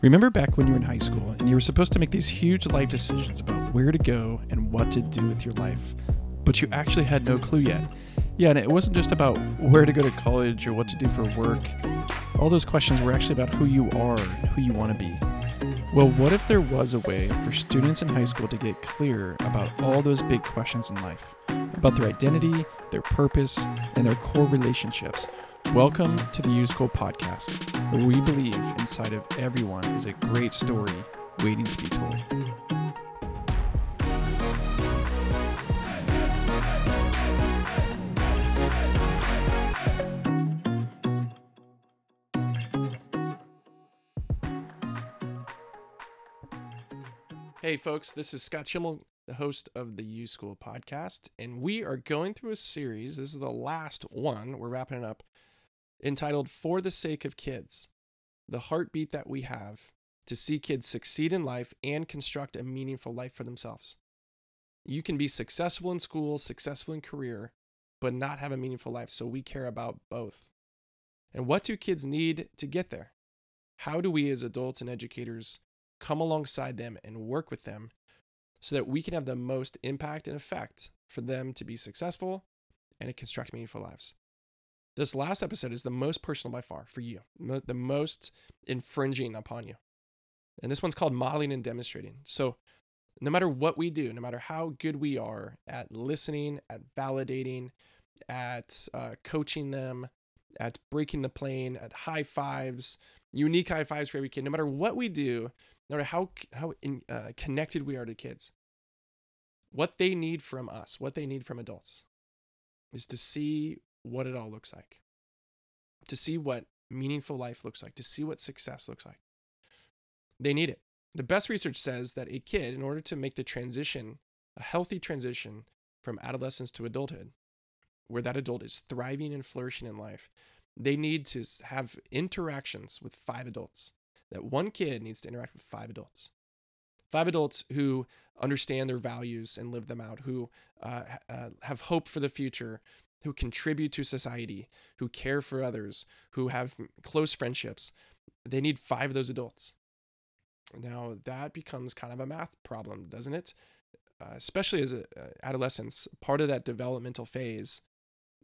Remember back when you were in high school and you were supposed to make these huge life decisions about where to go and what to do with your life, but you actually had no clue yet? Yeah, and it wasn't just about where to go to college or what to do for work. All those questions were actually about who you are and who you want to be. Well, what if there was a way for students in high school to get clear about all those big questions in life? About their identity, their purpose, and their core relationships. Welcome to the U School Podcast, where we believe inside of everyone is a great story waiting to be told. Hey, folks, this is Scott Schimmel, the host of the U School podcast, and we are going through a series. This is the last one. We're wrapping it up, entitled For the Sake of Kids The Heartbeat That We Have to See Kids Succeed in Life and Construct a Meaningful Life for Themselves. You can be successful in school, successful in career, but not have a meaningful life. So we care about both. And what do kids need to get there? How do we as adults and educators come alongside them and work with them so that we can have the most impact and effect for them to be successful and to construct meaningful lives. This last episode is the most personal by far for you, the most infringing upon you. And this one's called modeling and demonstrating. So, no matter what we do, no matter how good we are at listening, at validating, at uh, coaching them, at breaking the plane, at high fives, unique high fives for every kid, no matter what we do, no matter how how in, uh, connected we are to kids, what they need from us, what they need from adults, is to see what it all looks like, to see what meaningful life looks like, to see what success looks like. They need it. The best research says that a kid, in order to make the transition, a healthy transition from adolescence to adulthood, where that adult is thriving and flourishing in life, they need to have interactions with five adults that one kid needs to interact with five adults. Five adults who understand their values and live them out, who uh, uh, have hope for the future, who contribute to society, who care for others, who have close friendships. They need five of those adults. Now, that becomes kind of a math problem, doesn't it? Uh, especially as a, uh, adolescents, part of that developmental phase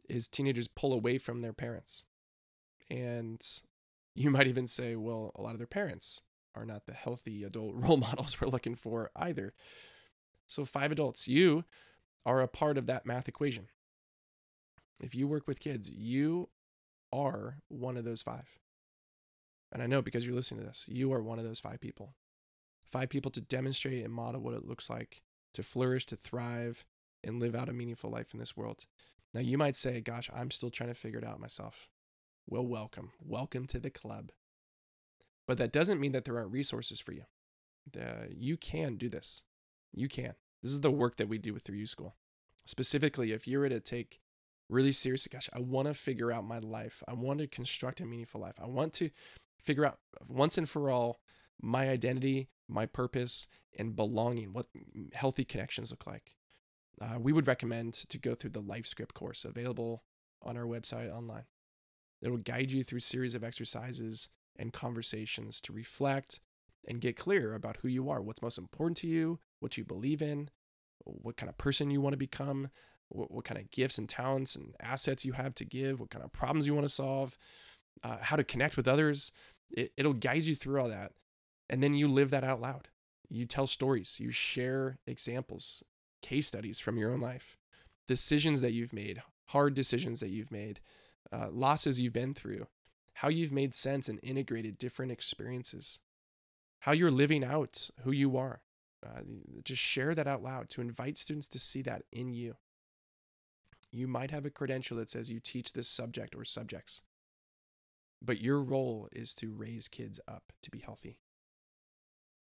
is teenagers pull away from their parents. And you might even say, well, a lot of their parents are not the healthy adult role models we're looking for either. So, five adults, you are a part of that math equation. If you work with kids, you are one of those five. And I know because you're listening to this, you are one of those five people. Five people to demonstrate and model what it looks like to flourish, to thrive, and live out a meaningful life in this world. Now, you might say, Gosh, I'm still trying to figure it out myself well, welcome. Welcome to the club. But that doesn't mean that there aren't resources for you. You can do this. You can. This is the work that we do with 3U School. Specifically, if you're to take really seriously, gosh, I want to figure out my life. I want to construct a meaningful life. I want to figure out once and for all my identity, my purpose, and belonging, what healthy connections look like. Uh, we would recommend to go through the Life Script course available on our website online. It'll guide you through a series of exercises and conversations to reflect and get clear about who you are, what's most important to you, what you believe in, what kind of person you want to become, what, what kind of gifts and talents and assets you have to give, what kind of problems you want to solve, uh, how to connect with others. It, it'll guide you through all that. And then you live that out loud. You tell stories, you share examples, case studies from your own life, decisions that you've made, hard decisions that you've made, uh, losses you've been through, how you've made sense and integrated different experiences, how you're living out who you are. Uh, just share that out loud to invite students to see that in you. You might have a credential that says you teach this subject or subjects, but your role is to raise kids up to be healthy.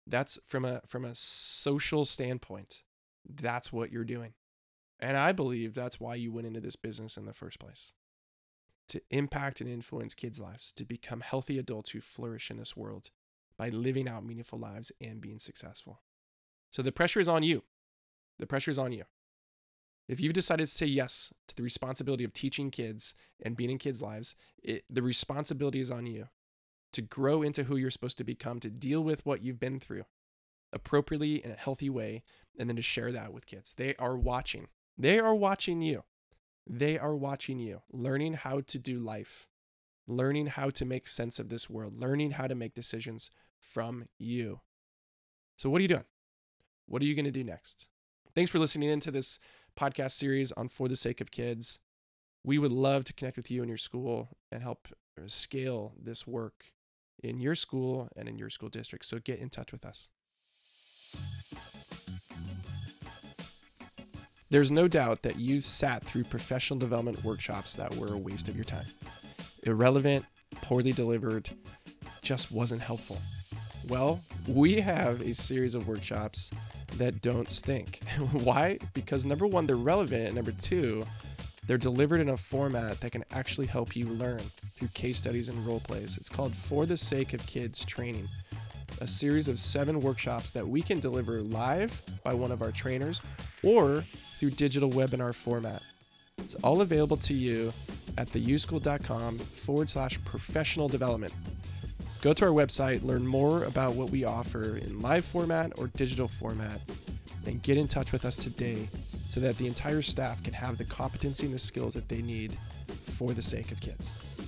That's from a from a social standpoint. That's what you're doing. And I believe that's why you went into this business in the first place to impact and influence kids' lives, to become healthy adults who flourish in this world by living out meaningful lives and being successful. So the pressure is on you. The pressure is on you. If you've decided to say yes to the responsibility of teaching kids and being in kids' lives, it, the responsibility is on you. to grow into who you're supposed to become, to deal with what you've been through appropriately in a healthy way, and then to share that with kids. They are watching. They are watching you. They are watching you, learning how to do life, learning how to make sense of this world, learning how to make decisions from you. So, what are you doing? What are you going to do next? Thanks for listening into this podcast series on For the Sake of Kids. We would love to connect with you and your school and help uh, scale this work in your school and in your school district. So get in touch with us. There's no doubt that you've sat through professional development workshops that were a waste of your time. Irrelevant, poorly delivered, just wasn't helpful. Well, we have a series of workshops that don't stink. Why? Because number one, they're relevant, number two, they're delivered in a format that can actually help you learn through case studies and role plays. It's called For the Sake of Kids Training, a series of seven workshops that we can deliver live by one of our trainers or through digital webinar format. It's all available to you at theuschool.com forward slash professional development. Go to our website, learn more about what we offer in live format or digital format, and get in touch with us today so that the entire staff can have the competency and the skills that they need for the sake of kids.